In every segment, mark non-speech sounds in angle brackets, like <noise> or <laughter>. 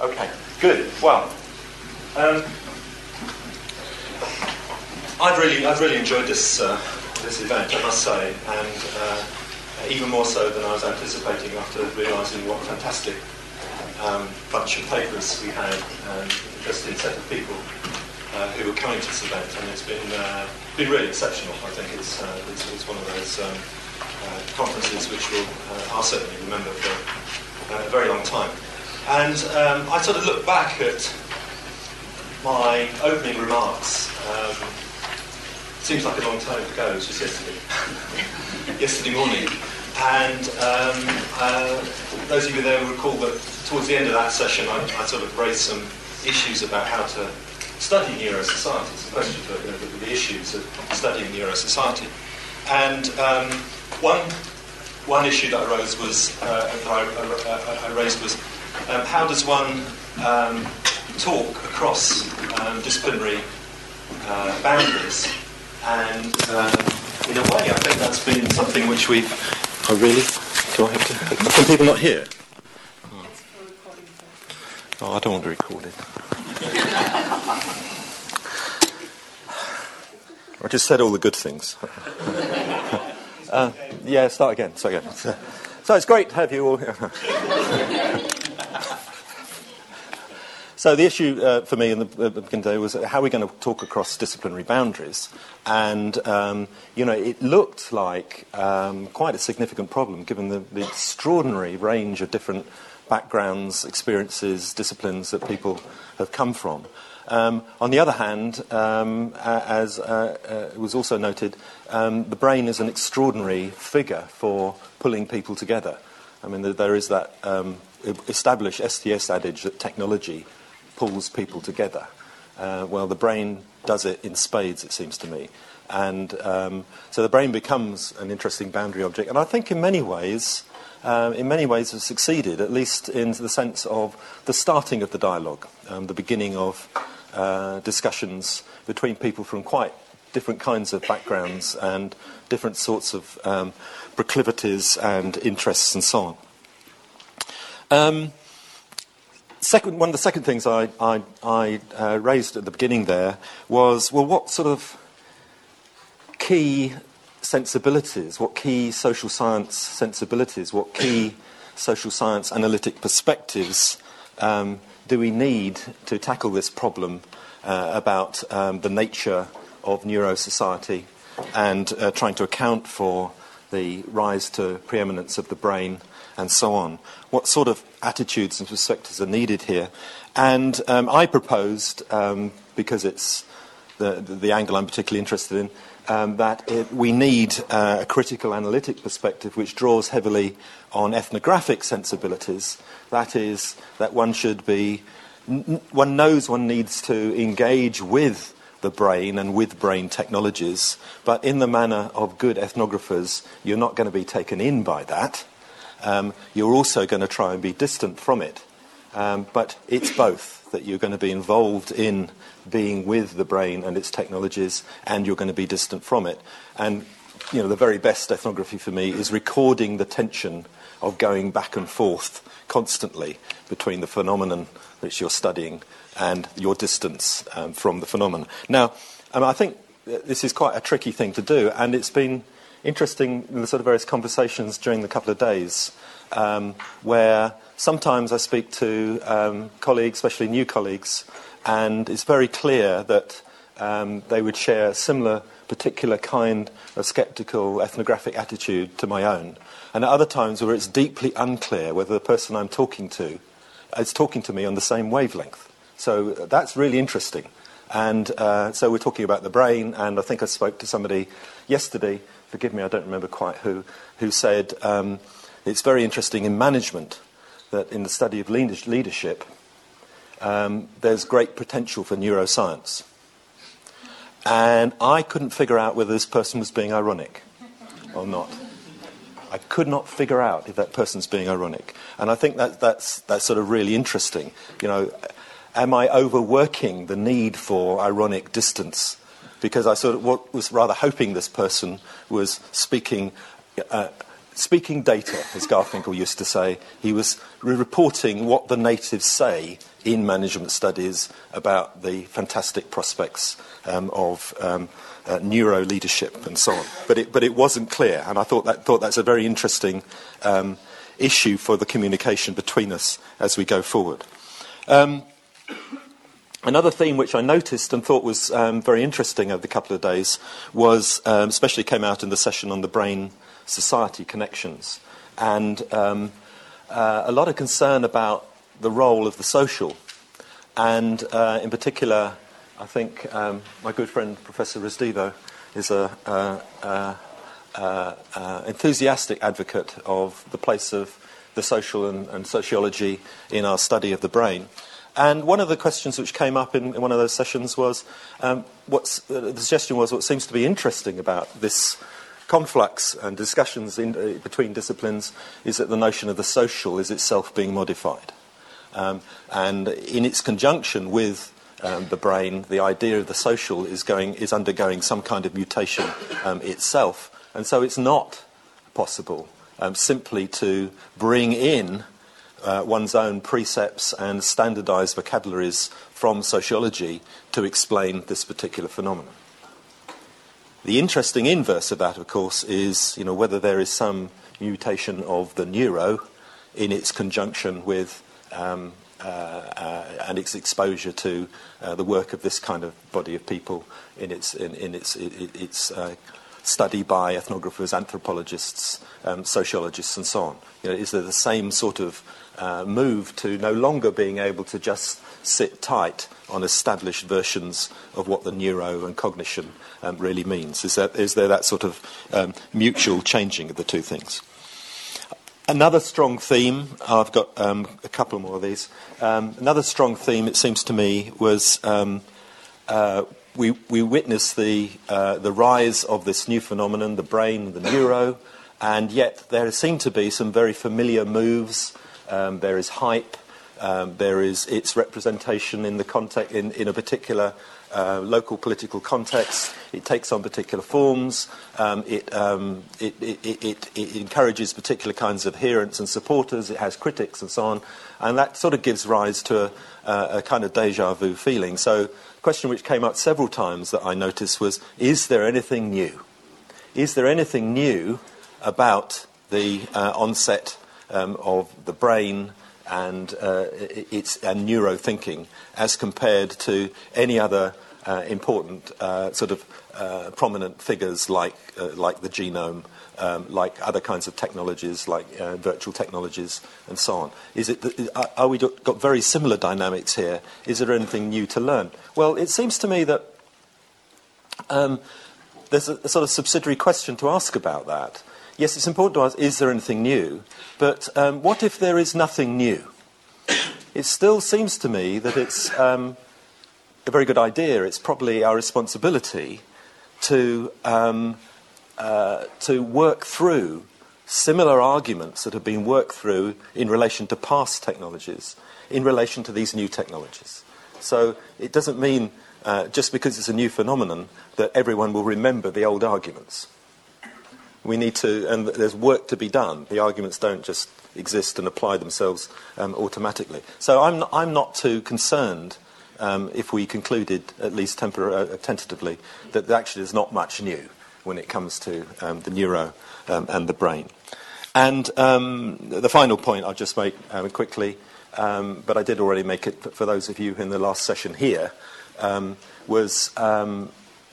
Okay, good. Well, um, I've really, I've really enjoyed this uh, this event, I must say, and uh, even more so than I was anticipating after realising what a fantastic um, bunch of papers we had and just interesting set of people uh, who were coming to this event, and it's been uh, been really exceptional. I think it's uh, it's, it's, one of those um, uh, conferences which will I'll certainly remember for a very long time. And um, I sort of look back at my opening remarks. Um, seems like a long time ago, it was just yesterday, <laughs> yesterday morning. And um, uh, those of you there will recall that towards the end of that session, I, I, sort of raised some issues about how to study neurosociety, about you know, the, the, issues of studying neurosociety. And um, one, one issue that raised was, uh, I, I, I, raised was um, how does one um, talk across um, disciplinary uh, boundaries and um, in a way, I think that's been something which we've. Oh, really? Do I have to? Some people not? Oh, oh I don't want to record it. I just said all the good things. <laughs> uh, yeah, start again. Start again. So it's great to have you all here. <laughs> So the issue uh, for me in the uh, beginning day was how are we going to talk across disciplinary boundaries? And, um, you know, it looked like um, quite a significant problem given the, the, extraordinary range of different backgrounds, experiences, disciplines that people have come from. Um, on the other hand, um, as uh, uh, was also noted, um, the brain is an extraordinary figure for pulling people together. I mean, there is that um, established STS adage that technology pulls people together. Uh, well, the brain does it in spades, it seems to me. And um, so the brain becomes an interesting boundary object. And I think in many ways, um, in many ways it has succeeded, at least in the sense of the starting of the dialogue, um, the beginning of uh, discussions between people from quite different kinds of backgrounds and different sorts of um, proclivities and interests and so on. Second, one of the second things I, I, I uh, raised at the beginning there was well, what sort of key sensibilities, what key social science sensibilities, what key social science analytic perspectives um, do we need to tackle this problem uh, about um, the nature of neurosociety and uh, trying to account for the rise to preeminence of the brain and so on. What sort of attitudes and perspectives are needed here? And um, I proposed, um, because it's the, the, angle I'm particularly interested in, um, that it, we need uh, a critical analytic perspective which draws heavily on ethnographic sensibilities. That is, that one should be, n- one knows one needs to engage with the brain and with brain technologies, but in the manner of good ethnographers, you're not going to be taken in by that um, you're also going to try and be distant from it. Um, but it's both that you're going to be involved in being with the brain and its technologies, and you're going to be distant from it. And you know, the very best ethnography for me is recording the tension of going back and forth constantly between the phenomenon which you're studying and your distance um, from the phenomenon. Now, um, I think this is quite a tricky thing to do, and it's been interesting in the sort of various conversations during the couple of days um, where sometimes I speak to um, colleagues, especially new colleagues, and it's very clear that um, they would share a similar particular kind of sceptical ethnographic attitude to my own. And at other times where it's deeply unclear whether the person I'm talking to is talking to me on the same wavelength. So that's really interesting. And uh, so we're talking about the brain, and I think I spoke to somebody yesterday forgive me, I don't remember quite who, who said um, it's very interesting in management that in the study of leadership, um, there's great potential for neuroscience. And I couldn't figure out whether this person was being ironic or not. I could not figure out if that person's being ironic. And I think that, that's, that's sort of really interesting. You know, am I overworking the need for ironic distance because I sort of was rather hoping this person was speaking uh, speaking data, as Garfinkel used to say. He was re- reporting what the natives say in management studies about the fantastic prospects um, of um, uh, neuro leadership and so on. But it, but it wasn't clear, and I thought, that, thought that's a very interesting um, issue for the communication between us as we go forward. Another theme which I noticed and thought was um, very interesting over the couple of days was, um, especially came out in the session on the brain society connections, and um, uh, a lot of concern about the role of the social. And uh, in particular, I think um, my good friend Professor Restivo is an uh, uh, uh, enthusiastic advocate of the place of the social and, and sociology in our study of the brain. And one of the questions which came up in, in one of those sessions was um, what's, uh, the suggestion was what seems to be interesting about this conflux and discussions in, uh, between disciplines is that the notion of the social is itself being modified. Um, and in its conjunction with um, the brain, the idea of the social is, going, is undergoing some kind of mutation um, itself. And so it's not possible um, simply to bring in uh, one's own precepts and standardized vocabularies from sociology to explain this particular phenomenon. The interesting inverse of that, of course, is you know, whether there is some mutation of the neuro in its conjunction with um, uh, uh, and its exposure to uh, the work of this kind of body of people in its, in, in its, its uh, study by ethnographers, anthropologists, um, sociologists, and so on. You know, is there the same sort of uh, move to no longer being able to just sit tight on established versions of what the neuro and cognition um, really means? Is, there that sort of um, mutual changing of the two things? Another strong theme, I've got um, a couple more of these. Um, another strong theme, it seems to me, was um, uh, we, we witnessed the, uh, the rise of this new phenomenon, the brain, the neuro, and yet there seem to be some very familiar moves um, there is hype, um, there is its representation in, the context, in, in a particular uh, local political context. It takes on particular forms. Um, it, um, it, it, it, encourages particular kinds of adherents and supporters. It has critics and so on. And that sort of gives rise to a, a kind of deja vu feeling. So, question which came up several times that I noticed was Is there anything new? Is there anything new about the uh, onset um, of the brain and uh, its and neuro thinking as compared to any other important uh, sort of uh, prominent figures like uh, like the genome, um, like other kinds of technologies like uh, virtual technologies and so on. Is it that, are we got very similar dynamics here? Is there anything new to learn? Well, it seems to me that. Um, there's a, a sort of subsidiary question to ask about that yes, it's important to ask, is there anything new? But um, what if there is nothing new? It still seems to me that it's um, a very good idea. It's probably our responsibility to, um, uh, to work through similar arguments that have been worked through in relation to past technologies, in relation to these new technologies. So it doesn't mean uh, just because it's a new phenomenon that everyone will remember the old arguments. We need to, and there's work to be done. The arguments don't just exist and apply themselves um, automatically. So I'm I'm not too concerned um, if we concluded, at least tempor- uh, tentatively, that actually there's not much new when it comes to um, the neuro um, and the brain. And um, the final point I'll just make um, quickly, but I did already make it for those of you in the last session here, was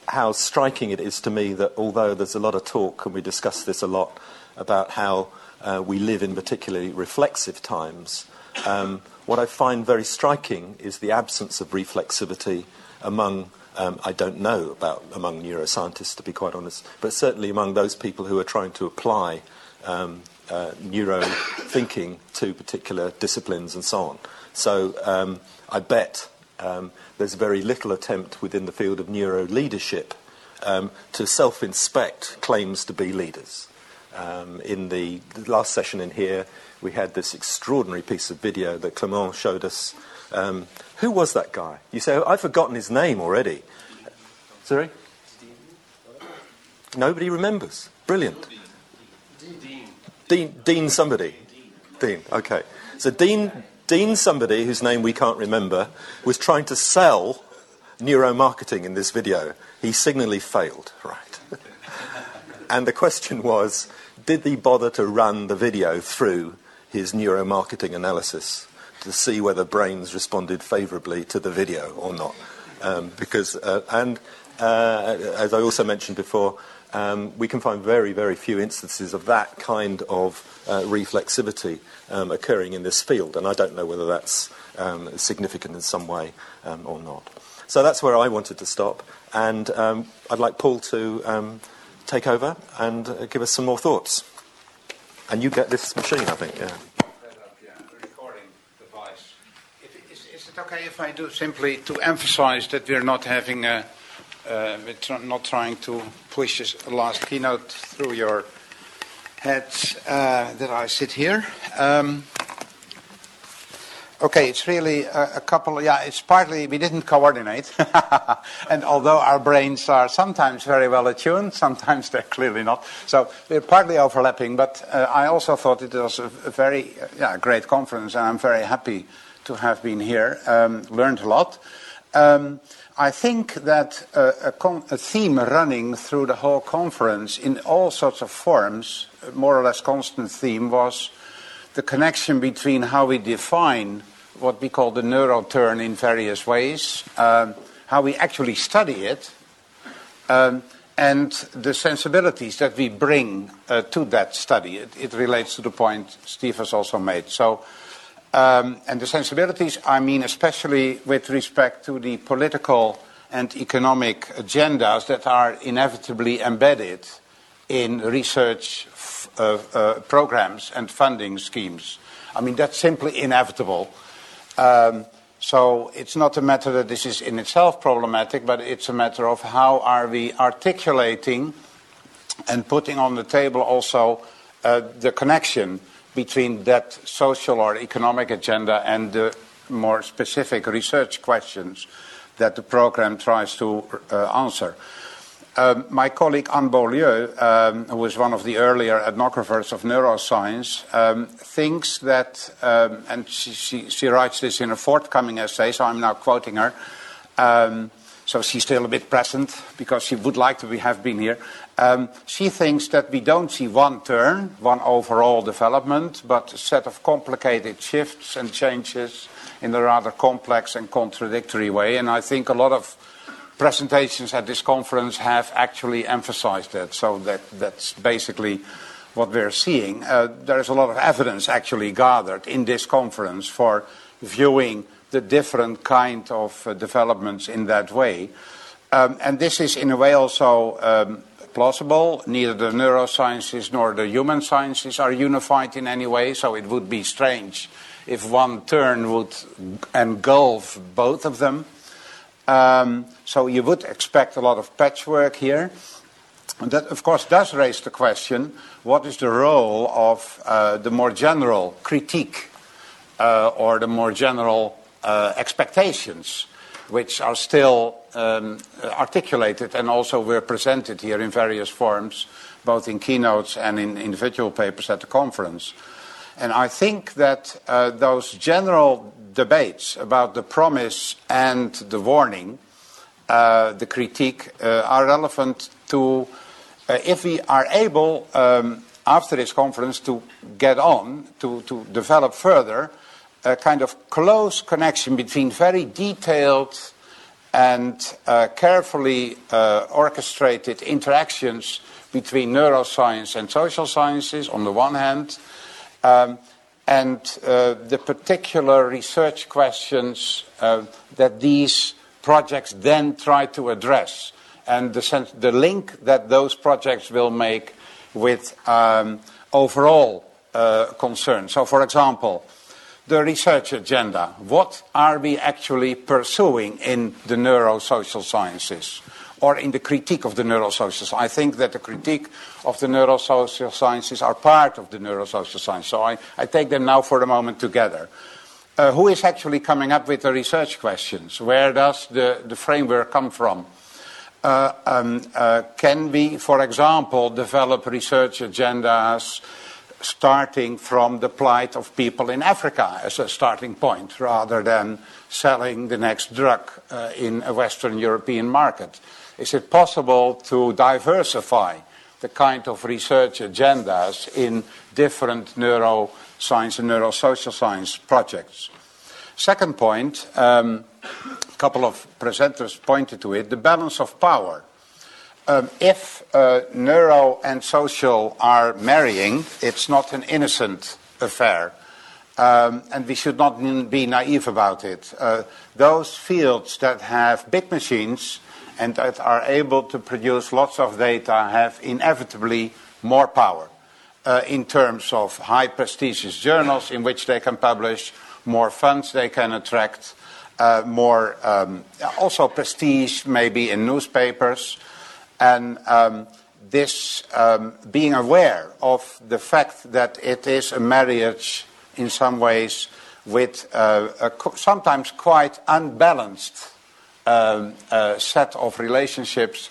how striking it is to me that although there's a lot of talk, and we discuss this a lot, about how uh, we live in particularly reflexive times, um, what I find very striking is the absence of reflexivity among, um, I don't know about among neuroscientists to be quite honest, but certainly among those people who are trying to apply um, uh, neuro thinking to particular disciplines and so on. So um, I bet um, there's very little attempt within the field of neuro leadership um, to self inspect claims to be leaders. Um, in the, the, last session in here, we had this extraordinary piece of video that Clement showed us. Um, who was that guy? You say, I've forgotten his name already. Sorry? Nobody remembers. Brilliant. Dean, Dean somebody. Dean, okay. So Dean, Dean somebody, whose name we can't remember, was trying to sell neuromarketing in this video. He signally failed, right? <laughs> and the question was, did he bother to run the video through his neuromarketing analysis to see whether brains responded favorably to the video or not? Um, because, uh, and uh, as I also mentioned before, um, we can find very, very few instances of that kind of uh, reflexivity um, occurring in this field, and I don't know whether that's um, significant in some way um, or not. So that's where I wanted to stop, and um, I'd like Paul to take over and uh, give us some more thoughts. And you get this machine, I think, yeah. Recording device. Is it okay if I do simply to emphasize that we're not having a uh, we're tr- not trying to push a last keynote through your heads uh, that I sit here. Um, okay, it's really a, a, couple. Yeah, it's partly we didn't coordinate, <laughs> and although our brains are sometimes very well attuned, sometimes <laughs> they're clearly not. So they're partly overlapping. But uh, I also thought it was a, a very yeah, great conference, and I'm very happy to have been here. Um, learned a lot. Um, I think that uh, a, con- a, theme running through the whole conference in all sorts of forms, more or less constant theme, was the connection between how we define what we call the neuroturn in various ways, um, how we actually study it, um, and the sensibilities that we bring uh, to that study. It, it, relates to the point Steve has also made. So um, and the sensibilities, I mean, especially with respect to the political and economic agendas that are inevitably embedded in research programs and funding schemes. I mean, that's simply inevitable. Um, so it's not a matter that this is in itself problematic, but it's a matter of how are we articulating and putting on the table also uh, the connection between that social or economic agenda and the more specific research questions that the program tries to uh, answer. Um, my colleague Anne Beaulieu, um, who was one of the earlier ethnographers of neuroscience, um, thinks that, and she, writes this in a forthcoming essay, so I'm now quoting her. So she's still a bit present because she would like to have been here. She thinks that we don't see one turn, one overall development, but a set of complicated shifts and changes in a rather complex and contradictory way. And I think a lot of presentations at this conference have actually emphasized that. So that, that's basically what we're seeing. Uh, there is a lot of evidence actually gathered in this conference for viewing the different kind of uh, developments in that way. Um, and this is in a way also um, plausible. Neither the neurosciences nor the human sciences are unified in any way, so it would be strange if one turn would engulf both of them. Um, so you would expect a lot of patchwork here. That, of course, does raise the question what is the role of uh, the more general critique uh, or the more general uh, expectations which are still um, articulated and also were presented here in various forms, both in keynotes and in individual papers at the conference. And I think that those general debates about the promise and the warning, uh, the critique, uh, are relevant to uh, if we are able, um, after this conference, to get on, to, to develop further a kind of close connection between very detailed and uh, carefully uh, orchestrated interactions between neuroscience and social sciences on the one hand, um, and uh, the particular research questions uh, that these projects then try to address, and the, link that those projects will make with um, overall uh, concerns. So, for example, the research agenda. What are we actually pursuing in the neurosocial sciences? Or in the critique of the neurosocial I think that the critique of the neurosocial sciences are part of the neurosocial science. So I, I take them now for a moment together. Uh, who is actually coming up with the research questions? Where does the, the framework come from? Uh, um, uh, can we, for example, develop research agendas starting from the plight of people in Africa as a starting point rather than selling the next drug uh, in a Western European market? Is it possible to diversify the kind of research agendas in different neuroscience and neurosocial science projects? Second point, um, a couple of presenters pointed to it, the balance of power. Um, if uh, neuro and social are marrying, it's not an innocent affair. Um, and we should not be naive about it. Uh, those fields that have big machines and that are able to produce lots of data have inevitably more power uh, in terms of high prestigious journals in which they can publish, more funds they can attract, uh, more um, also prestige maybe in newspapers. And um, this um, being aware of the fact that it is a marriage in some ways with uh, a sometimes quite unbalanced set of relationships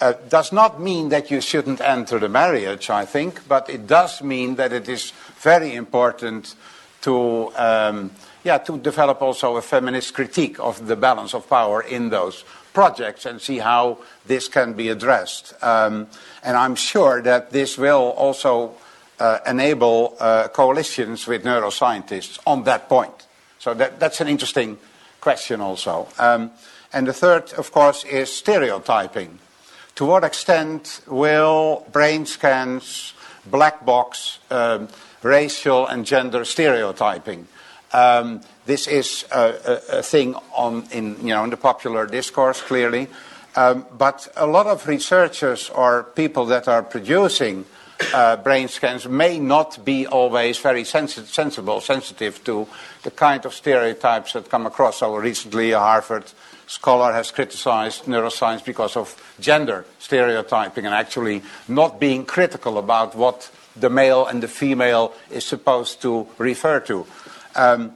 uh, does not mean that you shouldn't enter the marriage, I think, but it does mean that it is very important to, um, yeah, to develop also a feminist critique of the balance of power in those projects and see how this can be addressed. Um, and I'm sure that this will also uh, enable uh, coalitions with neuroscientists on that point. So that, that's an interesting question also. Um, the third, of course, is stereotyping. To what extent will brain scans, black box, um, racial and gender stereotyping um, this is a, thing in, the popular discourse, clearly. Um, but a lot of researchers or people that are producing uh, brain scans may not be always very sensi- sensible, sensitive to the kind of stereotypes that come across. Recently, a Harvard scholar has criticized neuroscience because of gender stereotyping and actually not being critical about what the male and the female is supposed to refer to. Um,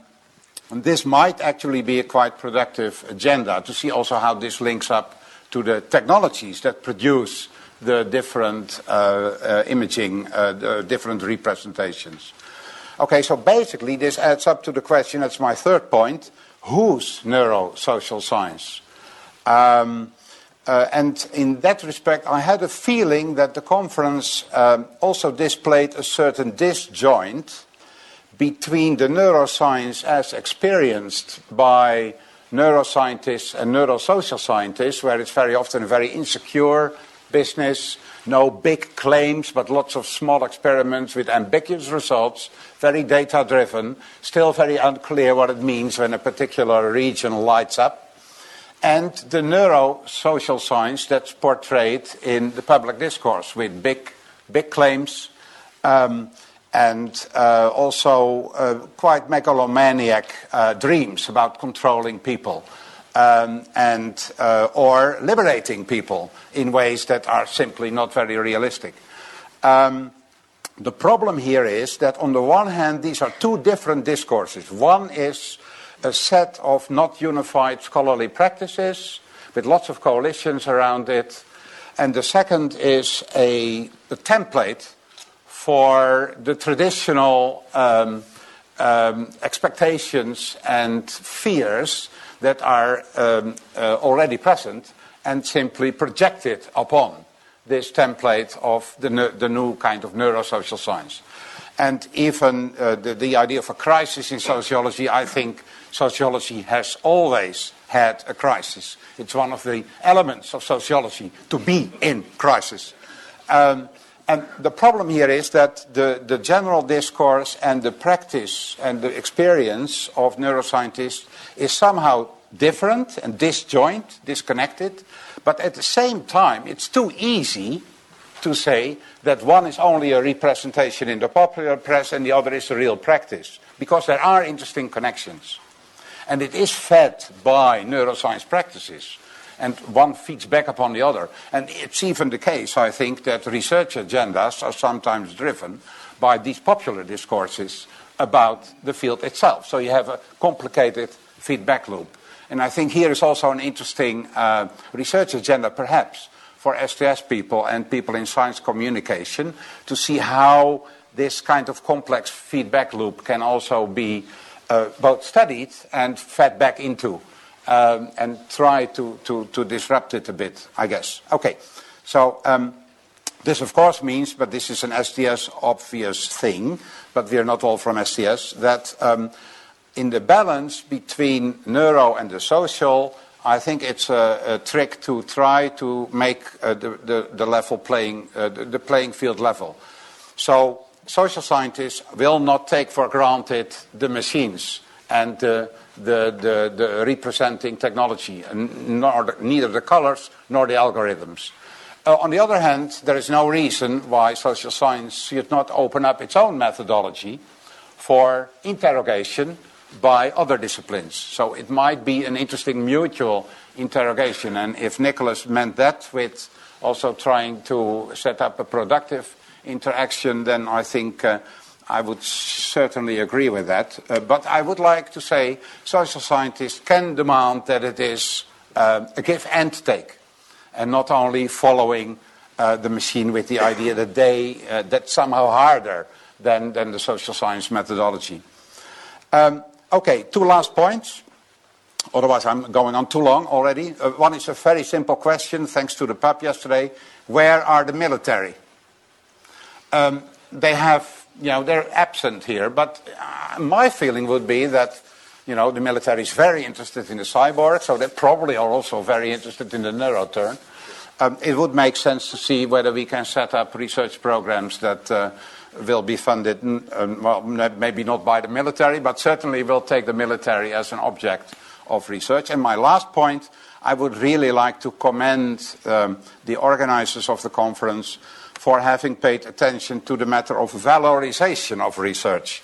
this might actually be a quite productive agenda to see also how this links up to the technologies that produce the different uh, uh, imaging, uh, the different representations. Okay, so basically this adds up to the question, that's my third point, whose neurosocial science? Um, uh, and in that respect, I had a feeling that the conference um, also displayed a certain disjoint between the neuroscience as experienced by neuroscientists and neurosocial scientists, where it's very often a very insecure business, no big claims, but lots of small experiments with ambiguous results, very data driven, still very unclear what it means when a particular region lights up. And the neurosocial science that's portrayed in the public discourse with big, big claims. Um, and uh, also uh, quite megalomaniac uh, dreams about controlling people or liberating people in ways that are simply not very realistic. Um, the problem here is that on the one hand, these are two different discourses. One is a set of not unified scholarly practices with lots of coalitions around it, and the second is a, a template for the traditional um, um, expectations and fears that are um, uh, already present and simply projected upon this template of the, the new kind of neurosocial science. And even uh, the, the idea of a crisis in sociology, I think sociology has always had a crisis. It's one of the elements of sociology to be in crisis. Um, and the problem here is that the, the general discourse and the practice and the experience of neuroscientists is somehow different and disjoint, disconnected. But at the same time, it's too easy to say that one is only a representation in the popular press and the other is a real practice. Because there are interesting connections. And it is fed by neuroscience practices and one feeds back upon the other. And it's even the case, I think, that research agendas are sometimes driven by these popular discourses about the field itself. So you have a complicated feedback loop. And I think here is also an interesting uh, research agenda, perhaps, for STS people and people in science communication to see how this kind of complex feedback loop can also be uh, both studied and fed back into and try to, disrupt it a bit, I guess. Okay, so um, this of course means, but this is an STS obvious thing, but we are not all from STS, that um, in the balance between neuro and the social, I think it's a, trick to try to make uh, the, the, the, level playing, uh, the playing field level. So social scientists will not take for granted the machines and uh, the, representing technology, neither the colors nor the algorithms. Uh, on the other hand, there is no reason why social science should not open up its own methodology for interrogation by other disciplines. So it might be an interesting mutual interrogation. And if Nicholas meant that with also trying to set up a productive interaction, then I think uh, I would certainly agree with that. Uh, but I would like to say social scientists can demand that it is uh, a give and take, and not only following uh, the machine with the idea that they uh, that's somehow harder than, than the social science methodology. Um, okay, two last points. Otherwise, I'm going on too long already. Uh, one is a very simple question, thanks to the pub yesterday. Where are the military? um, they have, you know, they're absent here. But uh, my feeling would be that, you know, the military is very interested in the cyborg, so they probably are also very interested in the neuroturn. Um, it would make sense to see whether we can set up research programs that uh, will be funded, um, well, maybe not by the military, but certainly will take the military as an object of research. And my last point, I would really like to commend um, the organizers of the conference for having paid attention to the matter of valorization of research.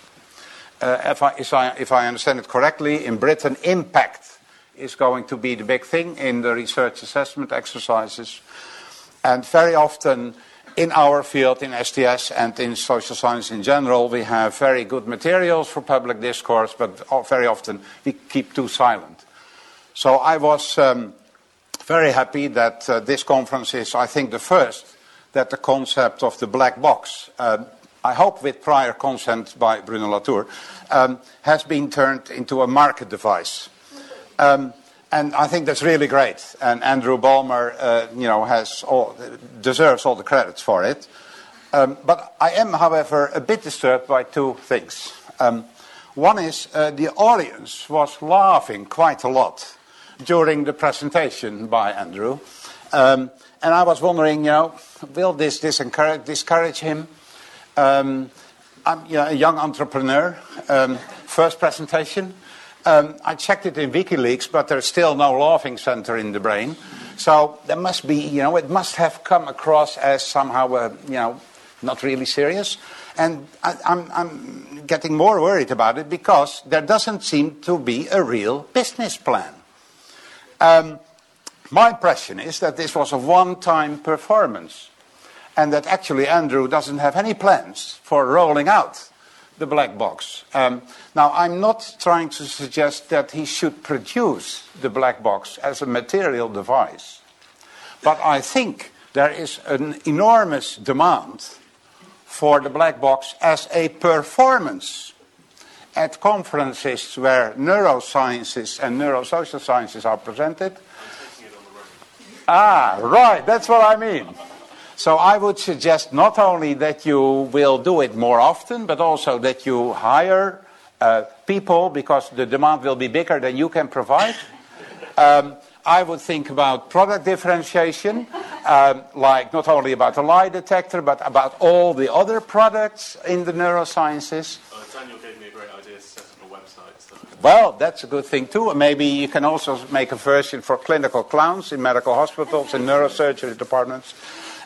Uh, if, I, if, I, if, I, understand it correctly, in Britain, impact is going to be the big thing in the research assessment exercises. And very often in our field, in STS and in social science in general, we have very good materials for public discourse, but very often we keep too silent. So I was um, very happy that uh, this conference is, I think, the first that the concept of the black box, um, I hope with prior consent by Bruno Latour, um, has been turned into a market device. Um, and I think that's really great. And Andrew Balmer, uh, you know, has all, deserves all the credits for it. But I am, however, a bit disturbed by two things. One is uh, the audience was laughing quite a lot during the presentation by Andrew. And I was wondering, you know, will this discourage, discourage him? Um, I'm you know, a young entrepreneur, um, first presentation. Um, I checked it in WikiLeaks, but there's still no laughing center in the brain. So there must be, you know, it must have come across as somehow, uh, you know, not really serious. And I, am I'm, I'm getting more worried about it because there doesn't seem to be a real business plan. Um, my impression is that this was a one-time performance and that actually Andrew doesn't have any plans for rolling out the black box. Um, now, I'm not trying to suggest that he should produce the black box as a material device, but I think there is an enormous demand for the black box as a performance at conferences where neurosciences and neurosocial sciences are presented Ah, right, that's what I mean. So I would suggest not only that you will do it more often, but also that you hire uh, people because the demand will be bigger than you can provide. Um, I would think about product differentiation, um, like not only about the lie detector, but about all the other products in the neurosciences. Well, that's a good thing too. Maybe you can also make a version for clinical clowns in medical hospitals and neurosurgery departments.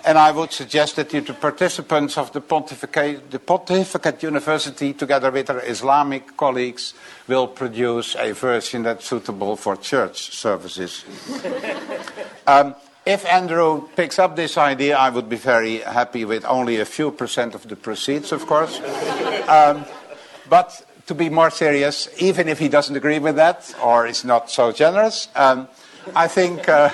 And I would suggest that you, the participants of the Pontificate, the Pontificate University, together with their Islamic colleagues, will produce a version that's suitable for church services. <laughs> um, if Andrew picks up this idea, I would be very happy with only a few percent of the proceeds, of course. Um, but to be more serious, even if he doesn't agree with that or is not so generous, um, I think. Uh,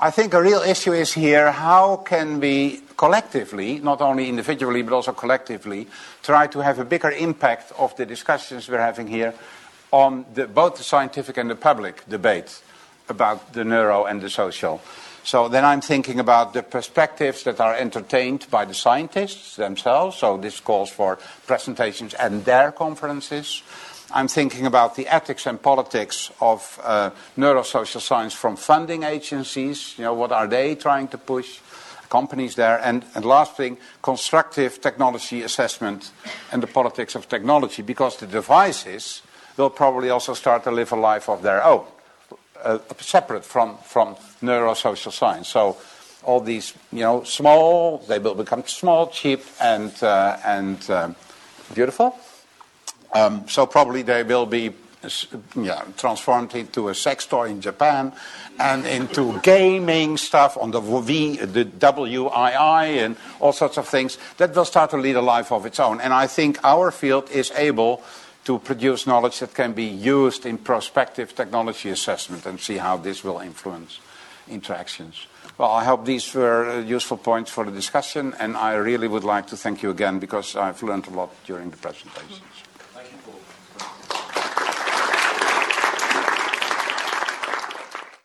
I think a real issue is here how can we collectively, not only individually but also collectively, try to have a bigger impact of the discussions we're having here on the, both the scientific and the public debate about the neuro and the social. So then I'm thinking about the perspectives that are entertained by the scientists themselves. So this calls for presentations and their conferences. I'm thinking about the ethics and politics of uh, neurosocial science from funding agencies. You know, what are they trying to push? Companies there. And, and last thing, constructive technology assessment and the politics of technology, because the devices will probably also start to live a life of their own uh, separate from, from neurosocial science. So all these, you know, small, they will become small, cheap, and, uh, and um, beautiful. Um, so probably they will be yeah, transformed into a sex toy in Japan and into gaming stuff on the V, the WII and all sorts of things that will start to lead a life of its own. And I think our field is able to produce knowledge that can be used in prospective technology assessment and see how this will influence interactions. Well, I hope these were uh, useful points for the discussion, and I really would like to thank you again because I've learned a lot during the presentations.